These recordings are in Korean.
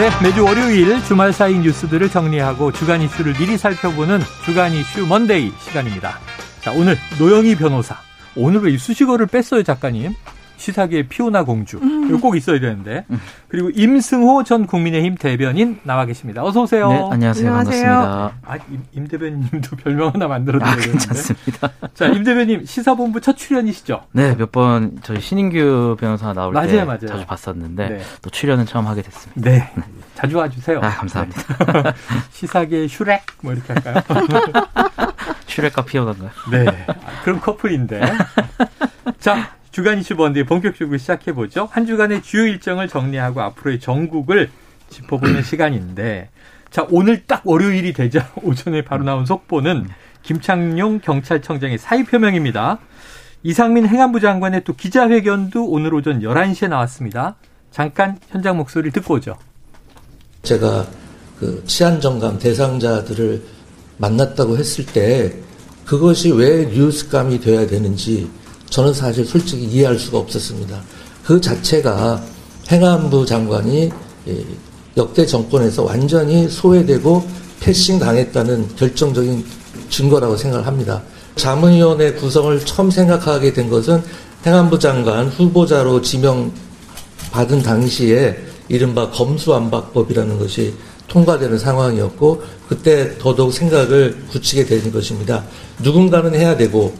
네, 매주 월요일 주말 사이 뉴스들을 정리하고 주간 이슈를 미리 살펴보는 주간 이슈 먼데이 시간입니다. 자, 오늘 노영희 변호사. 오늘 왜 수식어를 뺐어요, 작가님? 시사계의 피오나 공주. 음. 이거 꼭 있어야 되는데. 그리고 임승호 전 국민의힘 대변인 나와 계십니다. 어서 오세요. 네, 안녕하세요. 안녕하세요. 반갑습니다. 아, 임, 임 대변인도 별명 하나 만들어드려야 아, 괜찮습니다. 자, 임 대변인 시사본부 첫 출연이시죠? 네, 몇 번 저희 신인규 변호사 나올 맞아요, 때 맞아요. 자주 봤었는데 네. 또 출연은 처음 하게 됐습니다. 네. 자주 와주세요. 아, 감사합니다. 네. 시사계 슈렉 뭐 이렇게 할까요? 슈렉과 피오나인가요? 네. 그럼 커플인데. 자, 주간 이슈 번디 본격적으로 시작해 보죠. 한 주간의 주요 일정을 정리하고 앞으로의 전국을 짚어보는 시간인데, 자 오늘 딱 월요일이 되자 오전에 바로 나온 속보는 김창룡 경찰청장의 사의 표명입니다. 이상민 행안부 장관의 또 기자회견도 오늘 오전 11시에 나왔습니다. 잠깐 현장 목소리를 듣고 오죠. 제가 그 치안정감 대상자들을 만났다고 했을 때 그것이 왜 뉴스감이 돼야 되는지 저는 사실 솔직히 이해할 수가 없었습니다. 그 자체가 행안부 장관이 역대 정권에서 완전히 소외되고 패싱 당했다는 결정적인 증거라고 생각을 합니다. 자문위원회 구성을 처음 생각하게 된 것은 행안부 장관 후보자로 지명받은 당시에 이른바 검수안박법이라는 것이 통과되는 상황이었고 그때 더더욱 생각을 굳히게 되는 것입니다. 누군가는 해야 되고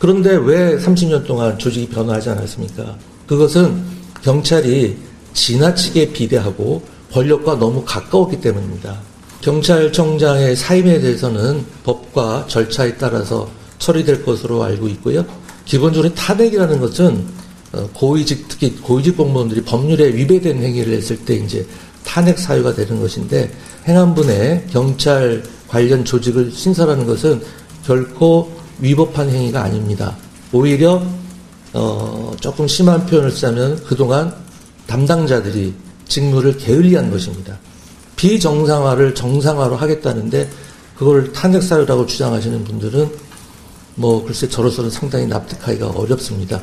그런데 왜 30년 동안 조직이 변화하지 않았습니까? 그것은 경찰이 지나치게 비대하고 권력과 너무 가까웠기 때문입니다. 경찰청장의 사임에 대해서는 법과 절차에 따라서 처리될 것으로 알고 있고요. 기본적으로 탄핵이라는 것은 어, 고위직 특히 고위직 공무원들이 법률에 위배된 행위를 했을 때 이제 탄핵 사유가 되는 것인데 행안부 내 경찰 관련 조직을 신설하는 것은 결코 위법한 행위가 아닙니다. 오히려 어, 조금 심한 표현을 쓰자면 그동안 담당자들이 직무를 게을리한 것입니다. 비정상화를 정상화로 하겠다는데 그걸 탄핵 사유라고 주장하시는 분들은 뭐 글쎄 저로서는 상당히 납득하기가 어렵습니다.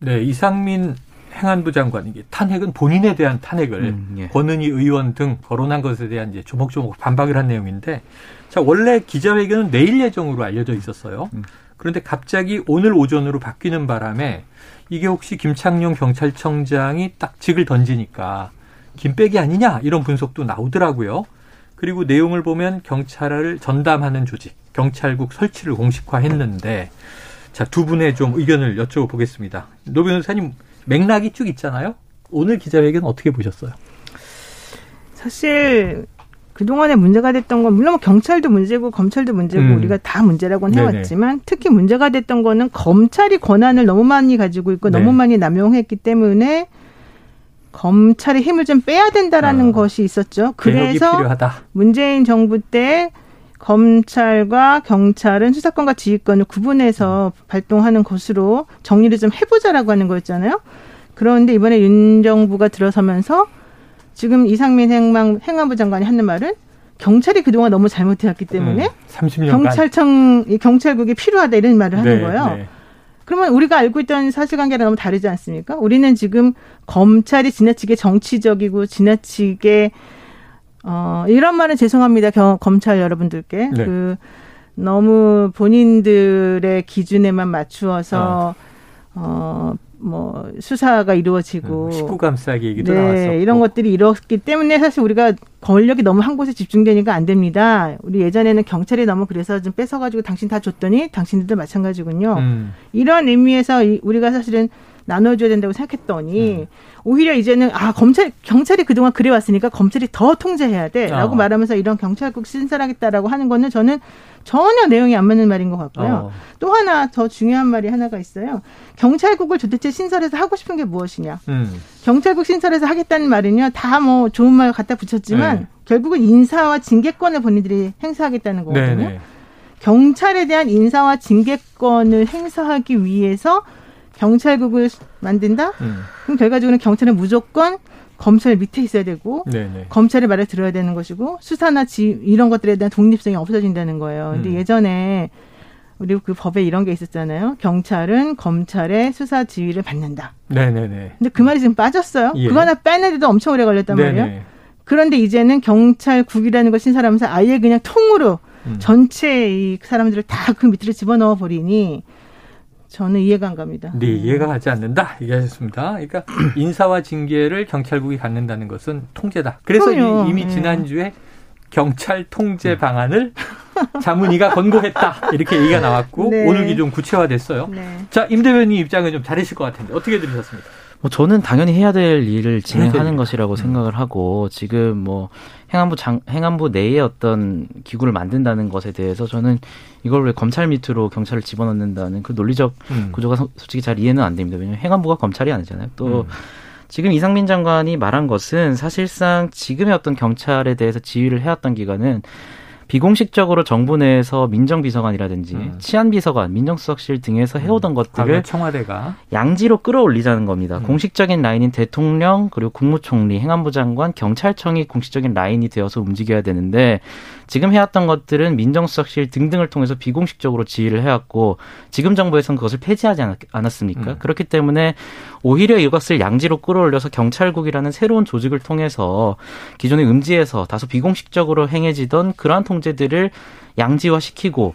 네, 이상민 행안부 장관 이게 탄핵은 본인에 대한 탄핵을 음, 예. 권은희 의원 등 거론한 것에 대한 이제 조목조목 반박을 한 내용인데 자 원래 기자회견은 내일 예정으로 알려져 있었어요. 음. 그런데 갑자기 오늘 오전으로 바뀌는 바람에 이게 혹시 김창룡 경찰청장이 딱 직을 던지니까 김백이 아니냐 이런 분석도 나오더라고요. 그리고 내용을 보면 경찰을 전담하는 조직 경찰국 설치를 공식화했는데 자 두 분의 좀 의견을 여쭤보겠습니다. 노 변호사님 맥락이 쭉 있잖아요. 오늘 기자회견 어떻게 보셨어요? 사실 그동안에 문제가 됐던 건 물론 뭐 경찰도 문제고 검찰도 문제고 음. 우리가 다 문제라고는 해왔지만 네네. 특히 문제가 됐던 거는 검찰이 권한을 너무 많이 가지고 있고 네. 너무 많이 남용했기 때문에 검찰의 힘을 좀 빼야 된다라는 어. 것이 있었죠. 그래서 문재인 정부 때 검찰과 경찰은 수사권과 지휘권을 구분해서 발동하는 것으로 정리를 좀 해보자라고 하는 거였잖아요. 그런데 이번에 윤 정부가 들어서면서 지금 이상민 행망, 행안부 장관이 하는 말은 경찰이 그동안 너무 잘못해왔기 때문에 음, 경찰청, 경찰국이 필요하다 이런 말을 하는 네, 거예요. 네. 그러면 우리가 알고 있던 사실관계랑 너무 다르지 않습니까? 우리는 지금 검찰이 지나치게 정치적이고 지나치게 어 이런 말은 죄송합니다. 경, 검찰 여러분들께 네. 그 너무 본인들의 기준에만 맞추어서 어, 어뭐 수사가 이루어지고 19 감싸기 얘기도 네, 나왔었고 이런 것들이 이뤘기 때문에 사실 우리가 권력이 너무 한 곳에 집중되니까 안 됩니다. 우리 예전에는 경찰이 너무 그래서 좀 뺏어가지고 당신 다 줬더니 당신들도 마찬가지군요. 음. 이런 의미에서 우리가 사실은 나눠줘야 된다고 생각했더니 음. 오히려 이제는 아 검찰 경찰이 그동안 그래 왔으니까 검찰이 더 통제해야 돼라고 어. 말하면서 이런 경찰국 신설하겠다라고 하는 거는 저는 전혀 내용이 안 맞는 말인 것 같고요. 어. 또 하나 더 중요한 말이 하나가 있어요. 경찰국을 도대체 신설해서 하고 싶은 게 무엇이냐. 음. 경찰국 신설해서 하겠다는 말은요. 다 뭐 좋은 말 갖다 붙였지만 네. 결국은 인사와 징계권을 본인들이 행사하겠다는 거거든요. 네네. 네. 경찰에 대한 인사와 징계권을 행사하기 위해서 경찰국을 만든다? 음. 그럼 결과적으로는 경찰은 무조건 검찰 밑에 있어야 되고 네네. 검찰의 말을 들어야 되는 것이고 수사나 지 이런 것들에 대한 독립성이 없어진다는 거예요. 근데 음. 예전에 우리 그 법에 이런 게 있었잖아요. 경찰은 검찰의 수사 지휘를 받는다. 네네네. 근데 그 말이 지금 빠졌어요. 예. 그거 하나 빼내도 엄청 오래 걸렸단 말이에요. 네네. 그런데 이제는 경찰국이라는 걸 신설하면서 아예 그냥 통으로 음. 전체 이 사람들을 다 그 밑으로 집어넣어 버리니 저는 이해가 안 갑니다. 네, 이해가 가지 않는다 얘기하셨습니다. 그러니까 인사와 징계를 경찰국이 갖는다는 것은 통제다. 그래서 그럼요. 이미 네. 지난주에 경찰 통제 네. 방안을 자문위가 권고했다 이렇게 얘기가 나왔고 네. 오늘 기좀 구체화됐어요. 네. 자, 임 대변인 입장은 좀 잘하실 것 같은데 어떻게 들으셨습니까? 뭐 저는 당연히 해야 될 일을 진행하는 것이라고 음. 생각을 하고 지금 뭐 행안부 장 행안부 내에 어떤 기구를 만든다는 것에 대해서 저는 이걸 왜 검찰 밑으로 경찰을 집어넣는다는 그 논리적 음. 구조가 솔직히 잘 이해는 안 됩니다. 왜냐하면 행안부가 검찰이 아니잖아요. 또 음. 지금 이상민 장관이 말한 것은 사실상 지금의 어떤 경찰에 대해서 지휘를 해왔던 기관은 비공식적으로 정부 내에서 민정비서관이라든지 음. 치안비서관, 민정수석실 등에서 해오던 음. 것들을 청와대가 양지로 끌어올리자는 겁니다. 음. 공식적인 라인인 대통령 그리고 국무총리, 행안부 장관, 경찰청이 공식적인 라인이 되어서 움직여야 되는데 지금 해왔던 것들은 민정수석실 등등을 통해서 비공식적으로 지휘를 해왔고 지금 정부에서는 그것을 폐지하지 않았 습니까? 음. 그렇기 때문에 오히려 이것을 양지로 끌어올려서 경찰국이라는 새로운 조직을 통해서 기존의 음지에서 다소 비공식적으로 행해지던 그러한 통제들을 양지화시키고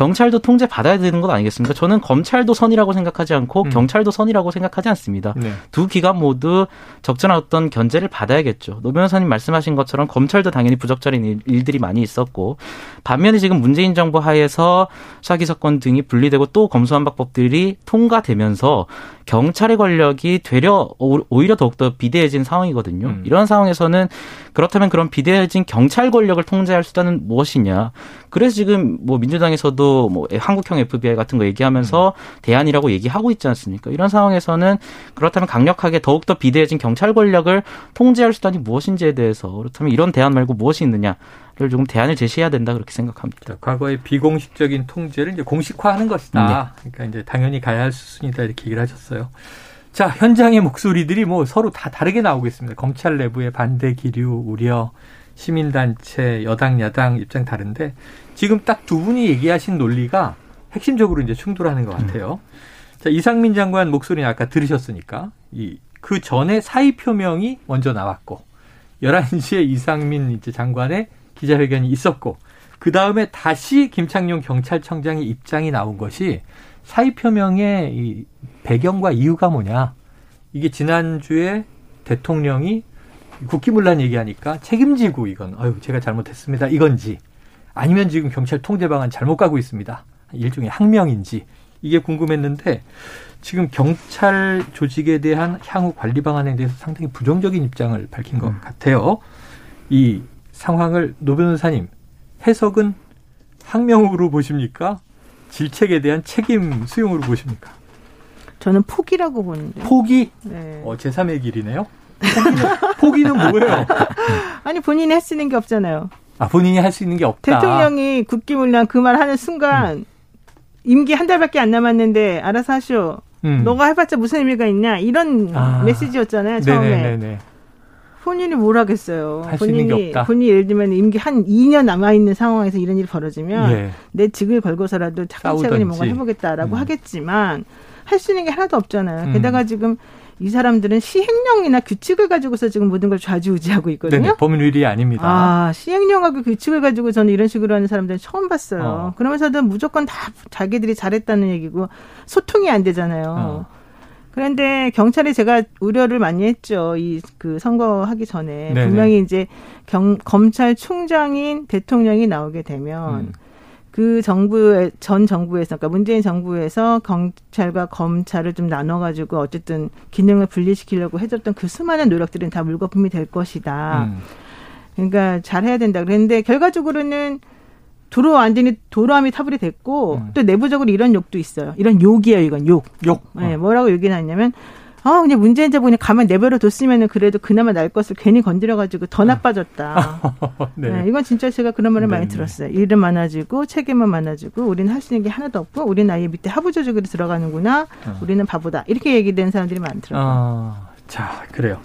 경찰도 통제 받아야 되는 것 아니겠습니까? 저는 검찰도 선이라고 생각하지 않고 음. 경찰도 선이라고 생각하지 않습니다. 네. 두 기관 모두 적절한 어떤 견제를 받아야겠죠. 노 변호사님 말씀하신 것처럼 검찰도 당연히 부적절한 일들이 많이 있었고 반면에 지금 문재인 정부 하에서 수사기 사건 등이 분리되고 또 검수완박법들이 통과되면서 경찰의 권력이 되려 오히려 더욱더 비대해진 상황이거든요. 음. 이런 상황에서는 그렇다면 그런 비대해진 경찰 권력을 통제할 수단은 무엇이냐. 그래서 지금 뭐 민주당에서도 뭐 한국형 FBI 같은 거 얘기하면서 음. 대안이라고 얘기하고 있지 않습니까? 이런 상황에서는 그렇다면 강력하게 더욱더 비대해진 경찰 권력을 통제할 수단이 무엇인지에 대해서 그렇다면 이런 대안 말고 무엇이 있느냐. 를 조금 대안을 제시해야 된다 그렇게 생각합니다. 과거의 비공식적인 통제를 이제 공식화하는 것이다. 네. 그러니까 이제 당연히 가야 할 수순이다 이렇게 얘기를 하셨어요. 자 현장의 목소리들이 뭐 서로 다 다르게 나오고 있습니다. 검찰 내부의 반대 기류 우려, 시민단체, 여당 야당 입장 다른데 지금 딱 두 분이 얘기하신 논리가 핵심적으로 이제 충돌하는 것 같아요. 음. 자 이상민 장관 목소리는 아까 들으셨으니까 이 그 전에 사의 표명이 먼저 나왔고 11시에 이상민 이제 장관의 기자회견이 있었고 그 다음에 다시 김창룡 경찰청장의 입장이 나온 것이 사의 표명의 이 배경과 이유가 뭐냐? 이게 지난주에 대통령이 국기문란 얘기하니까 책임지고 이건 아유 제가 잘못했습니다 이건지 아니면 지금 경찰 통제 방안 잘못 가고 있습니다 일종의 항명인지 이게 궁금했는데 지금 경찰 조직에 대한 향후 관리 방안에 대해서 상당히 부정적인 입장을 밝힌 것 음. 같아요. 이 상황을 노 변호사님 해석은 항명으로 보십니까? 질책에 대한 책임 수용으로 보십니까? 저는 포기라고 보는데. 포기? 네. 어, 제3의 길이네요. 포기는, 뭐예요? 아니 본인이 할 수 있는 게 없잖아요. 아 본인이 할 수 있는 게 없다. 대통령이 국기문란 그 말 하는 순간 음. 임기 한 달밖에 안 남았는데 알아서 하시오. 음. 너가 해봤자 무슨 의미가 있냐 이런 아. 메시지였잖아요 처음에. 네네네네. 본인이 뭘 하겠어요. 본인이 본인이 예를 들면 임기 한 2년 남아 있는 상황에서 이런 일이 벌어지면 예. 내 직을 걸고서라도 차근차근히 뭔가 해보겠다라고 음. 하겠지만 할 수 있는 게 하나도 없잖아요. 음. 게다가 지금 이 사람들은 시행령이나 규칙을 가지고서 지금 모든 걸 좌지우지하고 있거든요. 네 법률이 아닙니다. 아, 시행령하고 규칙을 가지고 저는 이런 식으로 하는 사람들은 처음 봤어요. 어. 그러면서도 무조건 다 자기들이 잘했다는 얘기고 소통이 안 되잖아요. 어. 그런데 경찰이 제가 우려를 많이 했죠. 이 그 선거하기 전에 네네. 분명히 이제 경, 검찰총장인 대통령이 나오게 되면 음. 그 정부의 전 정부에서 그러니까 문재인 정부에서 경찰과 검찰을 좀 나눠 가지고 어쨌든 기능을 분리시키려고 해줬던 그 수많은 노력들은 다 물거품이 될 것이다. 음. 그러니까 잘 해야 된다. 그랬는데 결과적으로는 도로 완전히 도로함이 타불이 됐고 음. 또 내부적으로 이런 욕도 있어요. 이런 욕이에요, 이건 욕. 욕. 네, 뭐라고 욕이 나냐면 아, 그냥 문재인 정부는 가만 내버려 뒀으면은 그래도 그나마 날 것을 괜히 건드려가지고 더 나빠졌다. 네. 네. 이건 진짜 제가 그런 말을 네 많이 들었어요. 일은 많아지고 책임은 많아지고 우리는 할 수 있는 게 하나도 없고 우리는 아예 밑에 하부 조직으로 들어가는구나. 어. 우리는 바보다. 이렇게 얘기된 사람들이 많더라고요. 아, 자, 그래요.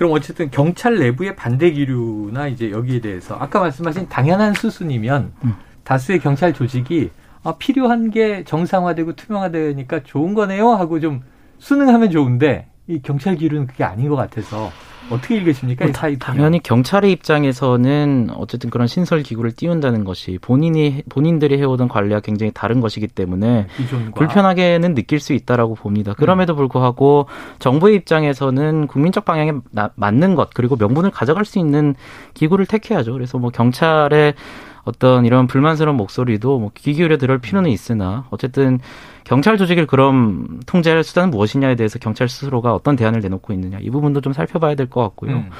그럼 어쨌든 경찰 내부의 반대 기류나 이제 여기에 대해서 아까 말씀하신 당연한 수순이면 음. 다수의 경찰 조직이 아, 필요한 게 정상화되고 투명화되니까 좋은 거네요 하고 좀 수능하면 좋은데 이 경찰 기류는 그게 아닌 것 같아서 어떻게 읽으십니까? 뭐, 당연히 경찰의 입장에서는 어쨌든 그런 신설 기구를 띄운다는 것이 본인이 본인들이 해오던 관리와 굉장히 다른 것이기 때문에 기존과. 불편하게는 느낄 수 있다라고 봅니다. 그럼에도 음. 불구하고 정부의 입장에서는 국민적 방향에 나, 맞는 것 그리고 명분을 가져갈 수 있는 기구를 택해야죠. 그래서 뭐 경찰의 어떤 이런 불만스러운 목소리도 뭐 귀 기울여 들을 필요는 있으나 어쨌든 경찰 조직을 그럼 통제할 수단은 무엇이냐에 대해서 경찰 스스로가 어떤 대안을 내놓고 있느냐 이 부분도 좀 살펴봐야 될 것 같고요. 음.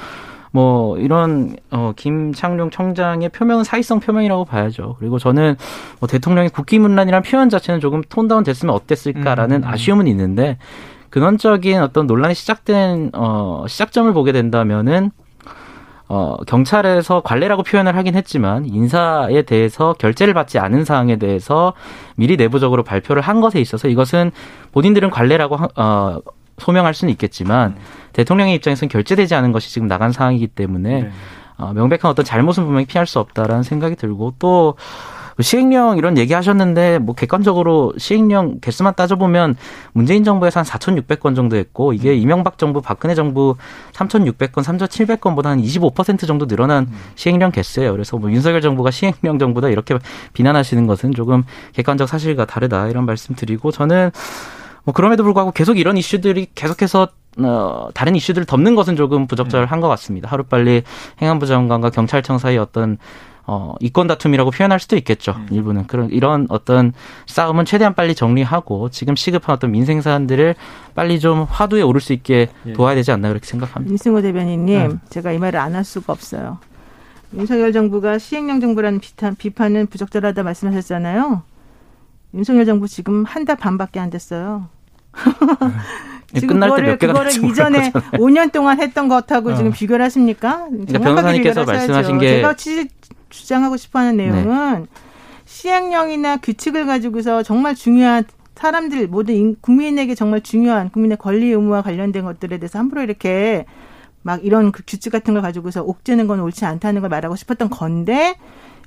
뭐 이런 어 김창룡 청장의 표명은 사기성 표명이라고 봐야죠. 그리고 저는 뭐 대통령이 국기문란이라는 표현 자체는 조금 톤다운 됐으면 어땠을까라는 음. 아쉬움은 있는데 근원적인 어떤 논란이 시작된 어 시작점을 보게 된다면은 어, 경찰에서 관례라고 표현을 하긴 했지만 인사에 대해서 결재를 받지 않은 사항에 대해서 미리 내부적으로 발표를 한 것에 있어서 이것은 본인들은 관례라고 어, 소명할 수는 있겠지만 음. 대통령의 입장에서는 결재되지 않은 것이 지금 나간 상황이기 때문에 네. 어, 명백한 어떤 잘못은 분명히 피할 수 없다라는 생각이 들고 또 시행령 이런 얘기 하셨는데 뭐 객관적으로 시행령 개수만 따져보면 문재인 정부에서 한 4,600건 정도 했고 이게 음. 이명박 정부 박근혜 정부 3,600건, 3,700건보다 한 25% 정도 늘어난 음. 시행령 개수예요. 그래서 뭐 윤석열 정부가 시행령 정부다 이렇게 비난하시는 것은 조금 객관적 사실과 다르다 이런 말씀 드리고 저는 뭐 그럼에도 불구하고 계속 이런 이슈들이 계속해서 어, 다른 이슈들을 덮는 것은 조금 부적절한 것 같습니다. 하루빨리 행안부 장관과 경찰청 사이 어떤 어, 이권 다툼이라고 표현할 수도 있겠죠. 음. 일부는. 그런, 이런 어떤 싸움은 최대한 빨리 정리하고 지금 시급한 어떤 민생 사안들을 빨리 좀 화두에 오를 수 있게 예. 도와야 되지 않나 그렇게 생각합니다. 이승호 대변인님, 음. 제가 이 말을 안 할 수가 없어요. 윤석열 정부가 시행령 정부라는 비판, 비판은 부적절하다 말씀하셨잖아요. 윤석열 정부 지금 한 달 반밖에 안 됐어요. 지금 끝날 때몇 개가 그거를 이전에 5년 동안 했던 것하고 어. 지금 비교를 하십니까? 그러니까 변호사님께서 말씀하신 게 제가 주장하고 싶어하는 내용은 네. 시행령이나 규칙을 가지고서 정말 중요한 사람들 모든 국민에게 정말 중요한 국민의 권리 의무와 관련된 것들에 대해서 함부로 이렇게 막 이런 그 규칙 같은 걸 가지고서 옥죄는 건 옳지 않다는 걸 말하고 싶었던 건데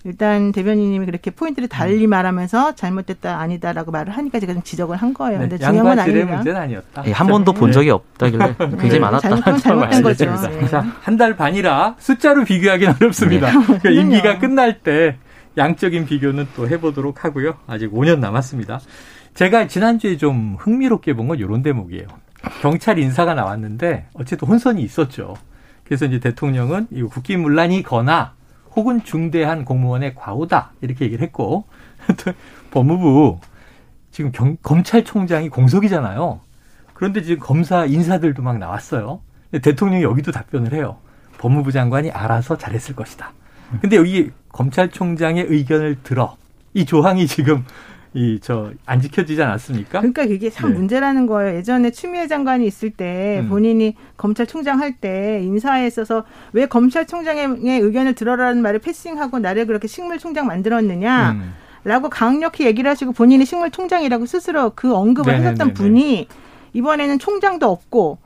일단 대변인님이 그렇게 포인트를 달리 음. 말하면서 잘못됐다 아니다라고 말을 하니까 제가 좀 지적을 한 거예요. 네, 근데 중요한 건 아니라 문제는 아니었다. 예, 한 번도 본 적이 없다길래 네. 굉장히 많았다. 잘못, 잘못된 거죠. 네. 한달 반이라 숫자로 비교하기는 어렵습니다. 네. 그러니까 임기가 끝날 때 양적인 비교는 또 해보도록 하고요. 아직 5년 남았습니다. 제가 지난주에 좀 흥미롭게 본 건 이런 대목이에요. 경찰 인사가 나왔는데 어쨌든 혼선이 있었죠. 그래서 이제 대통령은 이 국기문란이거나 혹은 중대한 공무원의 과오다 이렇게 얘기를 했고 법무부 지금 경, 검찰총장이 공석이잖아요. 그런데 지금 검사 인사들도 막 나왔어요. 대통령이 여기도 답변을 해요. 법무부 장관이 알아서 잘했을 것이다. 근데 여기 검찰총장의 의견을 들어 이 조항이 지금 이 저 안 지켜지지 않았습니까? 그러니까 그게 참 네. 문제라는 거예요. 예전에 추미애 장관이 있을 때 음. 본인이 검찰총장 할 때 인사에 있어서 왜 검찰총장의 의견을 들어라는 말을 패싱하고 나를 그렇게 식물총장 만들었느냐. 음. 라고 강력히 얘기를 하시고 본인이 식물총장이라고 스스로 그 언급을 네네네네. 하셨던 분이 이번에는 총장도 없고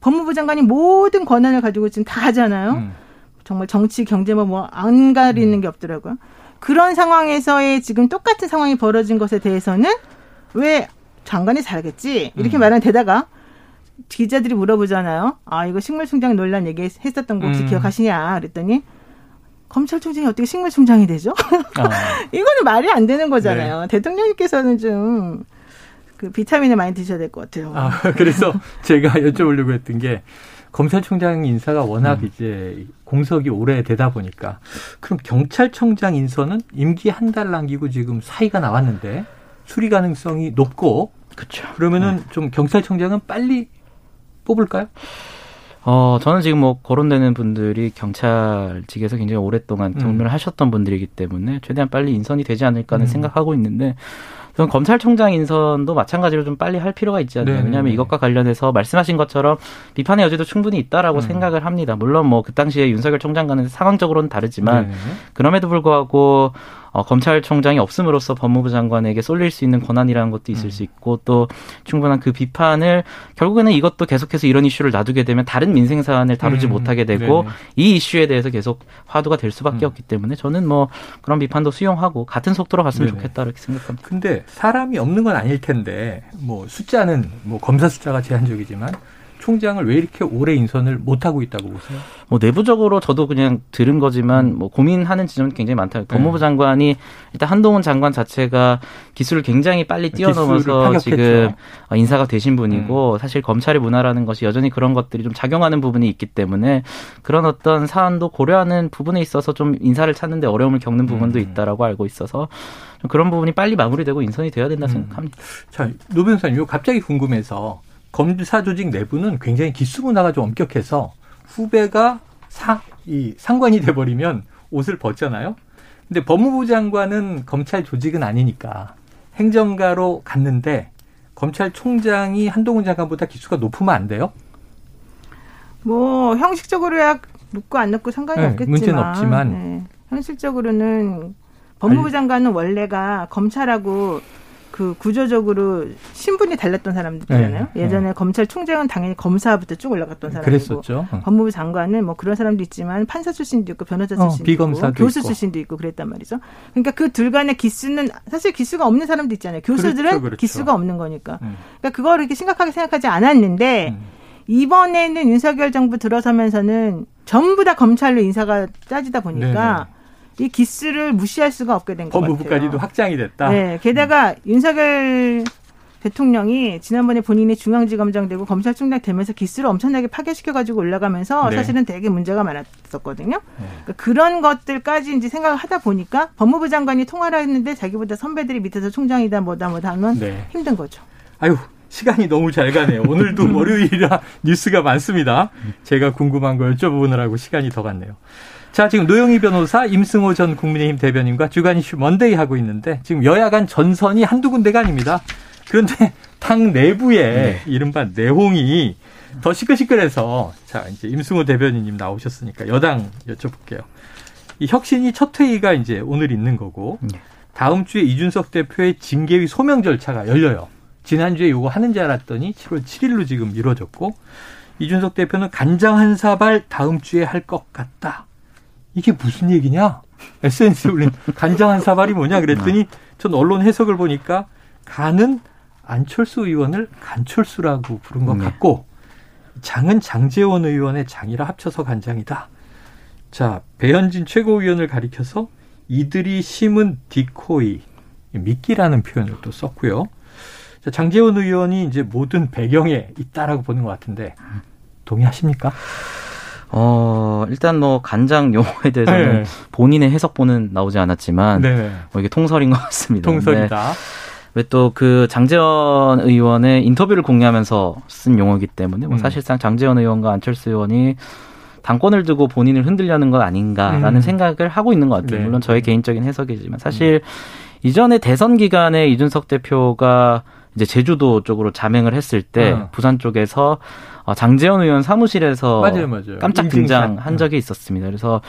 법무부 장관이 모든 권한을 가지고 지금 다 하잖아요. 음. 정말 정치, 경제 뭐 안 가리는 음. 게 없더라고요. 그런 상황에서의 지금 똑같은 상황이 벌어진 것에 대해서는 왜 장관이 잘겠지 이렇게 음. 말하는 데다가 기자들이 물어보잖아요. 아 이거 식물총장 논란 얘기했었던 거 혹시 음. 기억하시냐? 그랬더니 검찰총장이 어떻게 식물총장이 되죠? 아. 이거는 말이 안 되는 거잖아요. 네. 대통령님께서는 좀 그 비타민을 많이 드셔야 될 것 같아요. 아, 그래서 제가 여쭤보려고 했던 게 검찰총장 인사가 워낙 음. 이제 공석이 오래되다 보니까 그럼 경찰청장 인선은 임기 한 달 남기고 지금 사의가 나왔는데 수리 가능성이 높고 그렇죠. 그러면은 네. 좀 경찰청장은 빨리 뽑을까요? 어, 저는 지금 뭐 거론되는 분들이 경찰직에서 굉장히 오랫동안 경륜을 음. 하셨던 분들이기 때문에 최대한 빨리 인선이 되지 않을까는 음. 생각하고 있는데 저는 검찰총장 인선도 마찬가지로 좀 빨리 할 필요가 있지 않나요? 네. 왜냐하면 이것과 관련해서 말씀하신 것처럼 비판의 여지도 충분히 있다라고 음. 생각을 합니다. 물론 뭐 그 당시에 윤석열 총장과는 상황적으로는 다르지만 네. 그럼에도 불구하고 어, 검찰총장이 없음으로써 법무부 장관에게 쏠릴 수 있는 권한이라는 것도 있을 음. 수 있고 또 충분한 그 비판을 결국에는 이것도 계속해서 이런 이슈를 놔두게 되면 다른 민생 사안을 다루지 음. 못하게 되고 네네. 이 이슈에 대해서 계속 화두가 될 수밖에 음. 없기 때문에 저는 뭐 그런 비판도 수용하고 같은 속도로 갔으면 네네. 좋겠다 이렇게 생각합니다. 근데 사람이 없는 건 아닐 텐데 뭐 숫자는 뭐 검사 숫자가 제한적이지만 총장을 왜 이렇게 오래 인선을 못 하고 있다고 보세요? 뭐 내부적으로 저도 그냥 들은 거지만 음. 뭐 고민하는 지점은 굉장히 많다. 네. 법무부 장관이 일단 한동훈 장관 자체가 기술을 굉장히 빨리 뛰어넘어서 지금 인사가 되신 분이고 음. 사실 검찰의 문화라는 것이 여전히 그런 것들이 좀 작용하는 부분이 있기 때문에 그런 어떤 사안도 고려하는 부분에 있어서 좀 인사를 찾는데 어려움을 겪는 부분도 음. 있다라고 알고 있어서 그런 부분이 빨리 마무리되고 인선이 돼야 된다 음. 생각합니다. 자, 노 변호사님, 갑자기 궁금해서 검사 조직 내부는 굉장히 기수 문화가 좀 엄격해서 후배가 사, 이 상관이 돼버리면 옷을 벗잖아요. 근데 법무부 장관은 검찰 조직은 아니니까 행정가로 갔는데 검찰총장이 한동훈 장관보다 기수가 높으면 안 돼요? 뭐 형식적으로야 높고 안 높고 상관이 네, 없겠지만 문제는 없지만 네, 현실적으로는 법무부 장관은 원래가 검찰하고 그 구조적으로 신분이 달랐던 사람들이잖아요. 네, 예전에 네. 검찰총장은 당연히 검사부터 쭉 올라갔던 사람이고 그랬었죠. 법무부 장관은 뭐 그런 사람도 있지만 판사 출신도 있고 변호사 어, 출신도 어, 있고 교수 있고. 출신도 있고 그랬단 말이죠. 그러니까 그 둘 간의 기수는 사실 기수가 없는 사람도 있잖아요. 교수들은 그렇죠, 그렇죠. 기수가 없는 거니까. 음. 그러니까 그거를 이렇게 심각하게 생각하지 않았는데 음. 이번에는 윤석열 정부 들어서면서는 전부 다 검찰로 인사가 짜지다 보니까 네네. 이 기스를 무시할 수가 없게 된 것 같아요. 법무부까지도 확장이 됐다. 네. 게다가 음. 윤석열 대통령이 지난번에 본인이 중앙지검장 되고 검찰총장 되면서 기스를 엄청나게 파괴시켜가지고 올라가면서 네. 사실은 되게 문제가 많았었거든요. 네. 그러니까 그런 것들까지 이제 생각을 하다 보니까 법무부 장관이 통화를 했는데 자기보다 선배들이 밑에서 총장이다 뭐다 뭐다 하면 네. 힘든 거죠. 아유 시간이 너무 잘 가네요. 오늘도 월요일이라 뉴스가 많습니다. 제가 궁금한 걸 여쭤보느라고 시간이 더 갔네요. 자, 지금 노영희 변호사, 임승호 전 국민의힘 대변인과 주간 이슈 먼데이 하고 있는데 지금 여야 간 전선이 한두 군데가 아닙니다. 그런데 당 내부에 네. 이른바 내홍이 더 시끌시끌해서 자, 이제 임승호 대변인님 나오셨으니까 여당 여쭤볼게요. 이 혁신이 첫 회의가 이제 오늘 있는 거고 네. 다음 주에 이준석 대표의 징계위 소명 절차가 열려요. 지난주에 요거 하는 줄 알았더니 7월 7일로 지금 미뤄졌고 이준석 대표는 간장 한 사발 다음 주에 할 것 같다. 이게 무슨 얘기냐? SNS에 올린 간장한 사발이 뭐냐 그랬더니 전 언론 해석을 보니까 간은 안철수 의원을 간철수라고 부른 것 네. 같고 장은 장재원 의원의 장이라 합쳐서 간장이다. 자, 배현진 최고위원을 가리켜서 이들이 심은 디코이 미끼라는 표현을 또 썼고요. 자, 장재원 의원이 이제 모든 배경에 있다라고 보는 것 같은데 동의하십니까? 어, 일단 뭐 간장 용어에 대해서는 네. 본인의 해석본은 나오지 않았지만 네. 뭐 이게 통설인 것 같습니다. 통설이다. 왜또 그 장재원 의원의 인터뷰를 공개하면서 쓴 용어이기 때문에 뭐 음. 사실상 장재원 의원과 안철수 의원이 당권을 두고 본인을 흔들려는 것 아닌가라는 음. 생각을 하고 있는 것 같아요. 네. 물론 저의 개인적인 해석이지만 사실 음. 이전에 대선 기간에 이준석 대표가 이제 제주도 쪽으로 자맹을 했을 때 어. 부산 쪽에서 어, 장재원 의원 사무실에서 맞아요, 맞아요. 깜짝 등장한 적이 있었습니다. 그래서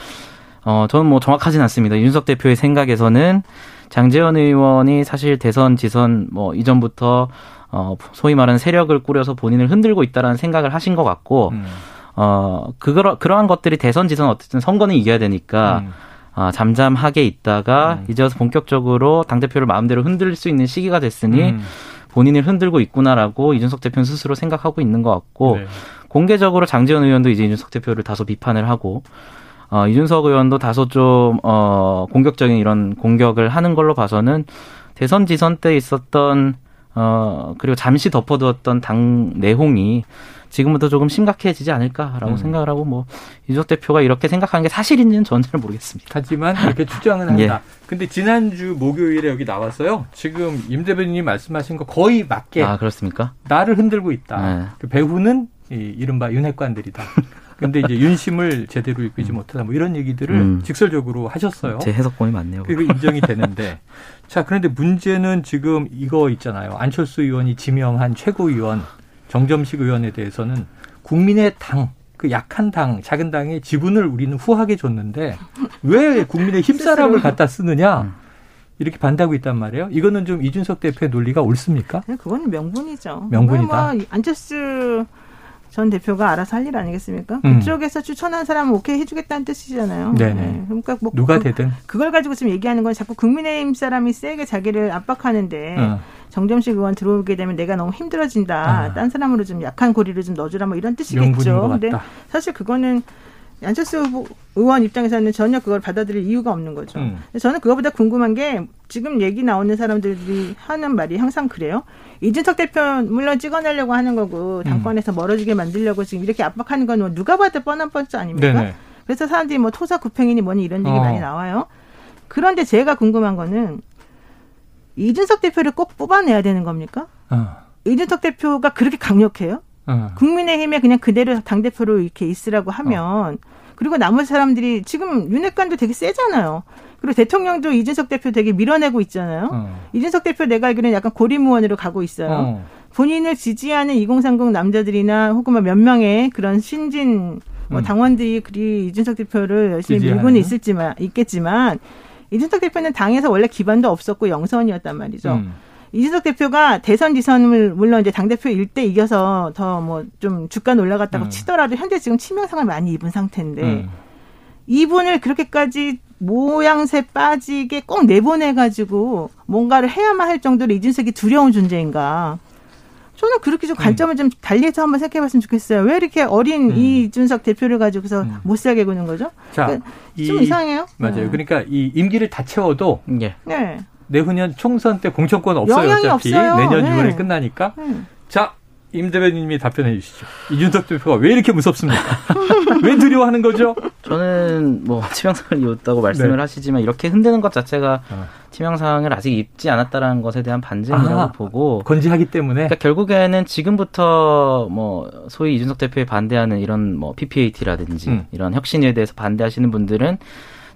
어, 저는 뭐 정확하진 않습니다. 윤석 대표의 생각에서는 장재원 의원이 사실 대선 지선 뭐 이전부터 어, 소위 말하는 세력을 꾸려서 본인을 흔들고 있다라는 생각을 하신 것 같고, 음. 어, 그거, 그러한 것들이 대선 지선 어쨌든 선거는 이겨야 되니까, 음. 어, 잠잠하게 있다가 음. 이제 와서 본격적으로 당대표를 마음대로 흔들 수 있는 시기가 됐으니, 음. 본인을 흔들고 있구나라고 이준석 대표는 스스로 생각하고 있는 것 같고 네. 공개적으로 장재원 의원도 이제 이준석 대표를 다소 비판을 하고 어, 이준석 의원도 다소 좀 어, 공격적인 이런 공격을 하는 걸로 봐서는 대선 지선 때 있었던 어, 그리고 잠시 덮어두었던 당 내홍이 지금부터 조금 심각해지지 않을까라고 음. 생각을 하고 뭐 이준석 대표가 이렇게 생각하는 게 사실인지는 저는 잘 모르겠습니다. 하지만 이렇게 추정은 한다. 예. 근데 지난주 목요일에 여기 나왔어요. 지금 임 대변인이 말씀하신 거 거의 맞게. 아 그렇습니까? 나를 흔들고 있다. 네. 그 배후는 이 이른바 윤핵관들이다. 근데 이제 윤심을 제대로 이끌지 음. 못하다 뭐 이런 얘기들을 음. 직설적으로 하셨어요. 제 해석권이 맞네요. 그리고 인정이 되는데 자 그런데 문제는 지금 이거 있잖아요. 안철수 의원이 지명한 최고위원 정점식 의원에 대해서는 국민의 당, 그 약한 당, 작은 당의 지분을 우리는 후하게 줬는데 왜 국민의 힘사람을 갖다 쓰느냐? 음. 이렇게 반대하고 있단 말이에요. 이거는 좀 이준석 대표의 논리가 옳습니까? 네, 그건 명분이죠. 명분이다. 뭐 안철수 전 대표가 알아서 할 일 아니겠습니까? 음. 그쪽에서 추천한 사람은 오케이 해주겠다는 뜻이잖아요. 네네. 네. 그러니까 뭐 누가 그, 되든 그 걸 가지고 지금 얘기하는 건 자꾸 국민의힘 사람이 세게 자기를 압박하는데 어. 정점식 의원 들어오게 되면 내가 너무 힘들어진다. 아. 딴 사람으로 좀 약한 고리를 좀 넣어주라 뭐 이런 뜻이겠죠. 근데 사실 그거는 안철수 의원 입장에서는 전혀 그걸 받아들일 이유가 없는 거죠. 음. 저는 그거보다 궁금한 게 지금 얘기 나오는 사람들이 하는 말이 항상 그래요. 이준석 대표 물론 찍어내려고 하는 거고 당권에서 음. 멀어지게 만들려고 지금 이렇게 압박하는 건뭐 누가 봐도 뻔한 뻔수 아닙니까? 네네. 그래서 사람들이 뭐 토사 구팽이니 뭐니 이런 얘기 어. 많이 나와요. 그런데 제가 궁금한 거는 이준석 대표를 꼭 뽑아내야 되는 겁니까? 어. 이준석 대표가 그렇게 강력해요? 어. 국민의힘에 그냥 그대로 당대표로 이렇게 있으라고 하면 어. 그리고 나머지 사람들이 지금 윤핵관도 되게 세잖아요. 그리고 대통령도 이준석 대표 되게 밀어내고 있잖아요. 어. 이준석 대표 내가 알기로는 약간 고리무원으로 가고 있어요. 어. 본인을 지지하는 2030 남자들이나 혹은 뭐몇 명의 그런 신진 뭐 음. 당원들이 그리 이준석 대표를 열심히 지지하는? 밀고는 있을지만 있겠지만 이준석 대표는 당에서 원래 기반도 없었고 영선이었단 말이죠. 음. 이준석 대표가 대선 지선을 물론 이제 당 대표 일대 이겨서 더 뭐 좀 주가 올라갔다고 음. 치더라도 현재 지금 치명상을 많이 입은 상태인데 음. 이분을 그렇게까지 모양새 빠지게 꼭 내보내가지고 뭔가를 해야만 할 정도로 이준석이 두려운 존재인가. 저는 그렇게 좀 관점을 음. 좀 달리해서 한번 생각해 봤으면 좋겠어요. 왜 이렇게 어린 음. 이준석 대표를 가지고서 음. 못 살게 구는 거죠? 자, 그러니까 좀 이 상해요. 맞아요. 네. 그러니까 이 임기를 다 채워도 예. 네. 내후년 총선 때 공천권 없어요. 어차피 없어요. 내년 네. 6월에 끝나니까. 네. 자, 임 대변인님이 답변해 주시죠. 이준석 대표가 왜 이렇게 무섭습니까? 왜 두려워하는 거죠? 저는 뭐 치명상을 입었다고 말씀을 네. 하시지만 이렇게 흔드는 것 자체가 아. 치명상을 아직 입지 않았다라는 것에 대한 반증이라고 아, 보고 건지하기 때문에 그러니까 결국에는 지금부터 뭐 소위 이준석 대표에 반대하는 이런 뭐 PPAT라든지 음. 이런 혁신에 대해서 반대하시는 분들은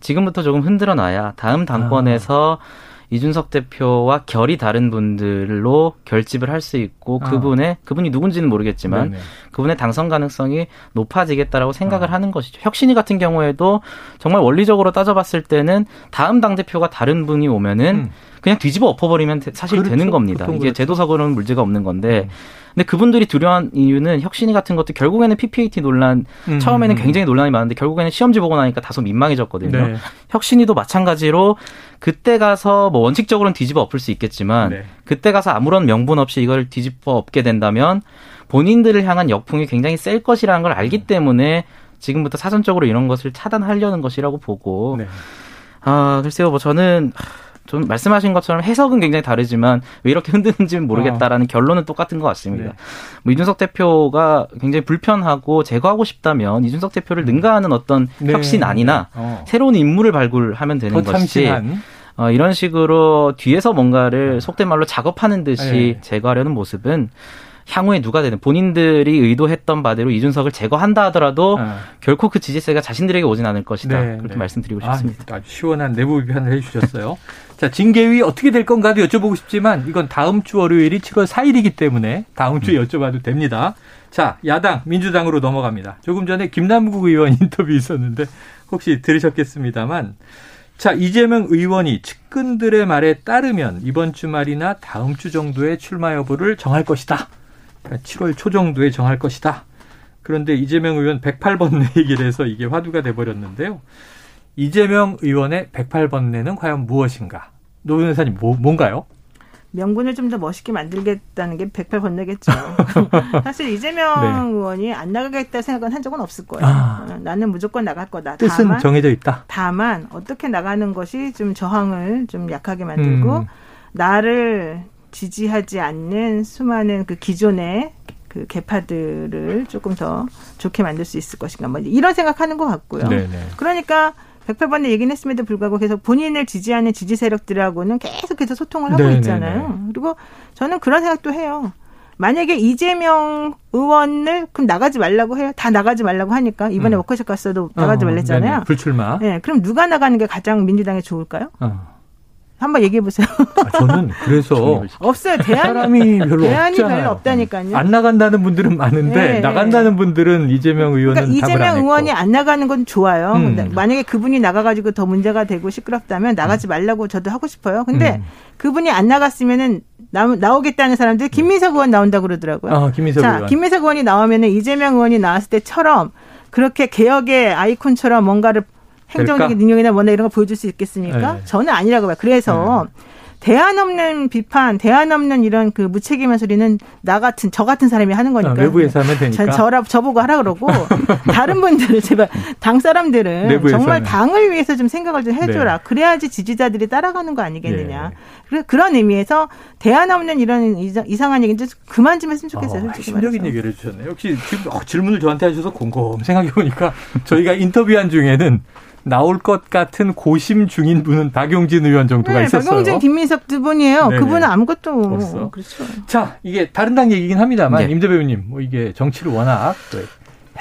지금부터 조금 흔들어 놔야 다음 당권에서 아. 이준석 대표와 결이 다른 분들로 결집을 할 수 있고 아. 그분의 그분이 누군지는 모르겠지만 네네. 그분의 당선 가능성이 높아지겠다라고 생각을 아. 하는 것이죠. 혁신이 같은 경우에도 정말 원리적으로 따져봤을 때는 다음 당 대표가 다른 분이 오면은 음. 그냥 뒤집어 엎어버리면 사실 그렇죠. 되는 겁니다. 이게 그렇죠. 제도적으로는 문제가 없는 건데. 음. 근데 그분들이 두려워한 이유는 혁신이 같은 것도 결국에는 PPAT 논란 음. 처음에는 굉장히 논란이 많은데 결국에는 시험지 보고 나니까 다소 민망해졌거든요. 네. 혁신이도 마찬가지로 그때 가서 뭐 원칙적으로는 뒤집어 엎을 수 있겠지만 네. 그때 가서 아무런 명분 없이 이걸 뒤집어 엎게 된다면 본인들을 향한 역풍이 굉장히 셀 것이라는 걸 알기 때문에 지금부터 사전적으로 이런 것을 차단하려는 것이라고 보고 네. 아 글쎄요 뭐 저는 좀 말씀하신 것처럼 해석은 굉장히 다르지만 왜 이렇게 흔드는지는 모르겠다라는 어. 결론은 똑같은 것 같습니다. 네. 뭐 이준석 대표가 굉장히 불편하고 제거하고 싶다면 이준석 대표를 음. 능가하는 어떤 네. 혁신 아니나 어. 새로운 인물을 발굴하면 되는 것이지. 어, 이런 식으로 뒤에서 뭔가를 네. 속된 말로 작업하는 듯이 네. 제거하려는 모습은 향후에 누가 되든 본인들이 의도했던 바대로 이준석을 제거한다 하더라도 아. 결코 그 지지세가 자신들에게 오진 않을 것이다. 네, 그렇게 네. 말씀드리고 싶습니다. 아, 주 시원한 내부 비판을 해주셨어요. 자, 징계위 어떻게 될 건가도 여쭤보고 싶지만 이건 다음 주 월요일이 7월 4일이기 때문에 다음 주에 음. 여쭤봐도 됩니다. 자, 야당 민주당으로 넘어갑니다. 조금 전에 김남국 의원 인터뷰 있었는데 혹시 들으셨겠습니다만 자, 이재명 의원이 측근들의 말에 따르면 이번 주말이나 다음 주 정도에 출마 여부를 정할 것이다. 7월 그러니까 초 정도에 정할 것이다. 그런데 이재명 의원 108번 내 얘기를 해서 이게 화두가 돼버렸는데요. 이재명 의원의 108번 내는 과연 무엇인가? 노 변호사님, 뭐, 뭔가요? 명분을 좀 더 멋있게 만들겠다는 게 108번 내겠죠. 사실 이재명 네. 의원이 안 나가겠다 생각은 한 적은 없을 거예요. 아. 어, 나는 무조건 나갈 거다. 뜻은 다만, 정해져 있다. 다만 어떻게 나가는 것이 좀 저항을 좀 약하게 만들고 음. 나를 지지하지 않는 수많은 그 기존의 그 개파들을 조금 더 좋게 만들 수 있을 것인가 뭐 이런 생각하는 것 같고요. 네네. 그러니까 108번에 얘기는 했음에도 불구하고 계속 본인을 지지하는 지지 세력들하고는 계속해서 소통을 하고 네네네. 있잖아요. 그리고 저는 그런 생각도 해요. 만약에 이재명 의원을 그럼 나가지 말라고 해요. 다 나가지 말라고 하니까 이번에 음. 워커숍 갔어도 나가지 어, 말랬잖아요. 불출마. 네, 그럼 누가 나가는 게 가장 민주당에 좋을까요? 어. 한번 얘기해 보세요. 아, 저는 그래서 없어요. 대안이, 사람이 별로 대안이 없잖아요. 별로 없다니까요. 안 나간다는 분들은 많은데 네, 나간다는 분들은 이재명 의원은 그러니까 이재명 의원이 안 나가는 건 좋아요. 음. 근데 만약에 그분이 나가가지고 더 문제가 되고 시끄럽다면 나가지 음. 말라고 저도 하고 싶어요. 근데 음. 그분이 안 나갔으면은 나, 나오겠다는 사람들 김민석 의원 나온다 그러더라고요. 아, 김민석 자, 의원. 김민석 의원이 나오면은 이재명 의원이 나왔을 때처럼 그렇게 개혁의 아이콘처럼 뭔가를 행정적인 능력이나 뭐나 이런 거 보여줄 수 있겠습니까? 네. 저는 아니라고 봐요. 그래서 네. 대안 없는 비판, 대안 없는 이런 그 무책임한 소리는 나 같은 저 같은 사람이 하는 거니까. 아, 외부에서 하면 되니까. 저, 저라 저보고 하라 그러고 다른 분들은 제발 당 사람들은 정말 당을 위해서 좀 생각을 좀 해줘라. 네. 그래야지 지지자들이 따라가는 거 아니겠느냐. 네. 그런 의미에서 대안 없는 이런 이상한 얘기는 그만 좀 했으면 좋겠어요. 어, 핵심적인 얘기를 해주셨네요. 역시 지금 어, 질문을 저한테 하셔서 곰곰 생각해 보니까 저희가 인터뷰한 중에는 나올 것 같은 고심 중인 분은 박용진 의원 정도가 네, 있었어요. 박용진, 김민석 두 분이에요. 네네. 그분은 아무것도 없어. 그렇죠. 자, 이게 다른 당 얘기긴 합니다만 네. 임대 배우님, 뭐 이게 정치를 워낙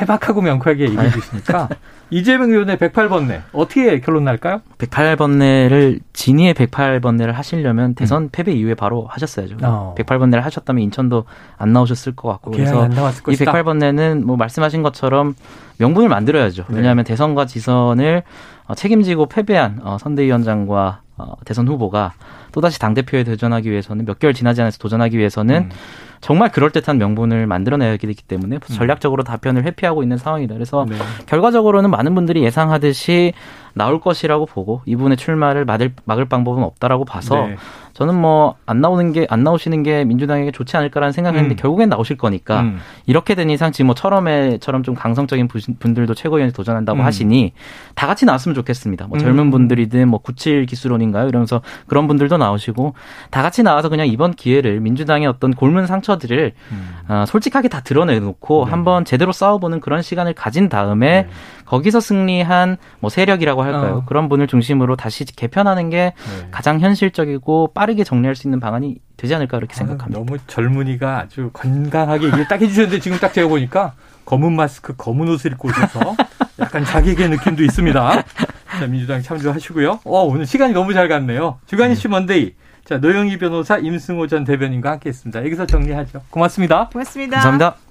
해박하고 명쾌하게 얘기해 주시니까 이재명 의원의 108번내 어떻게 결론 날까요? 108번내를 진위의 108번내를 하시려면 대선 음. 패배 이후에 바로 하셨어야죠. 어. 108번내를 하셨다면 인천도 안 나오셨을 것 같고 그래서 이 108번내는 뭐 말씀하신 것처럼 명분을 만들어야죠. 네. 왜냐하면 네. 대선과 지선을 어, 책임지고 패배한 어, 선대위원장과 어, 대선 후보가 또다시 당대표에 도전하기 위해서는 몇 개월 지나지 않아서 도전하기 위해서는 음. 정말 그럴듯한 명분을 만들어내야 되기 때문에 음. 전략적으로 답변을 회피하고 있는 상황이다. 그래서 네. 결과적으로는 많은 분들이 예상하듯이 나올 것이라고 보고 이분의 출마를 막을, 막을 방법은 없다라고 봐서 네. 저는 뭐 안 나오는 게 안 나오시는 게 민주당에게 좋지 않을까라는 생각했는데 음. 결국엔 나오실 거니까 음. 이렇게 된 이상 지금 뭐 처럼에처럼 좀 강성적인 분들도 최고위원에 도전한다고 음. 하시니 다 같이 나왔으면 좋겠습니다. 뭐 젊은 음. 분들이든 뭐 97 기수론인가요? 이러면서 그런 분들도 나오시고 다 같이 나와서 그냥 이번 기회를 민주당의 어떤 골문 상처들을 음. 어, 솔직하게 다 드러내놓고 네. 한번 제대로 싸워보는 그런 시간을 가진 다음에 네. 거기서 승리한 뭐 세력이라고 할까요? 어. 그런 분을 중심으로 다시 개편하는 게 네. 가장 현실적이고 빠르게 정리할 수 있는 방안이 되지 않을까 그렇게 생각합니다. 너무 젊은이가 아주 건강하게 얘기를 딱 해주셨는데 지금 딱 제가 보니까 검은 마스크, 검은 옷을 입고 오셔서 약간 자기의 느낌도 있습니다. 자, 민주당 참조하시고요. 어, 오늘 시간이 너무 잘 갔네요. 주간 이슈 먼데이. 자, 노영희 변호사, 임승호 전 대변인과 함께 했습니다. 여기서 정리하죠. 고맙습니다. 고맙습니다. 감사합니다.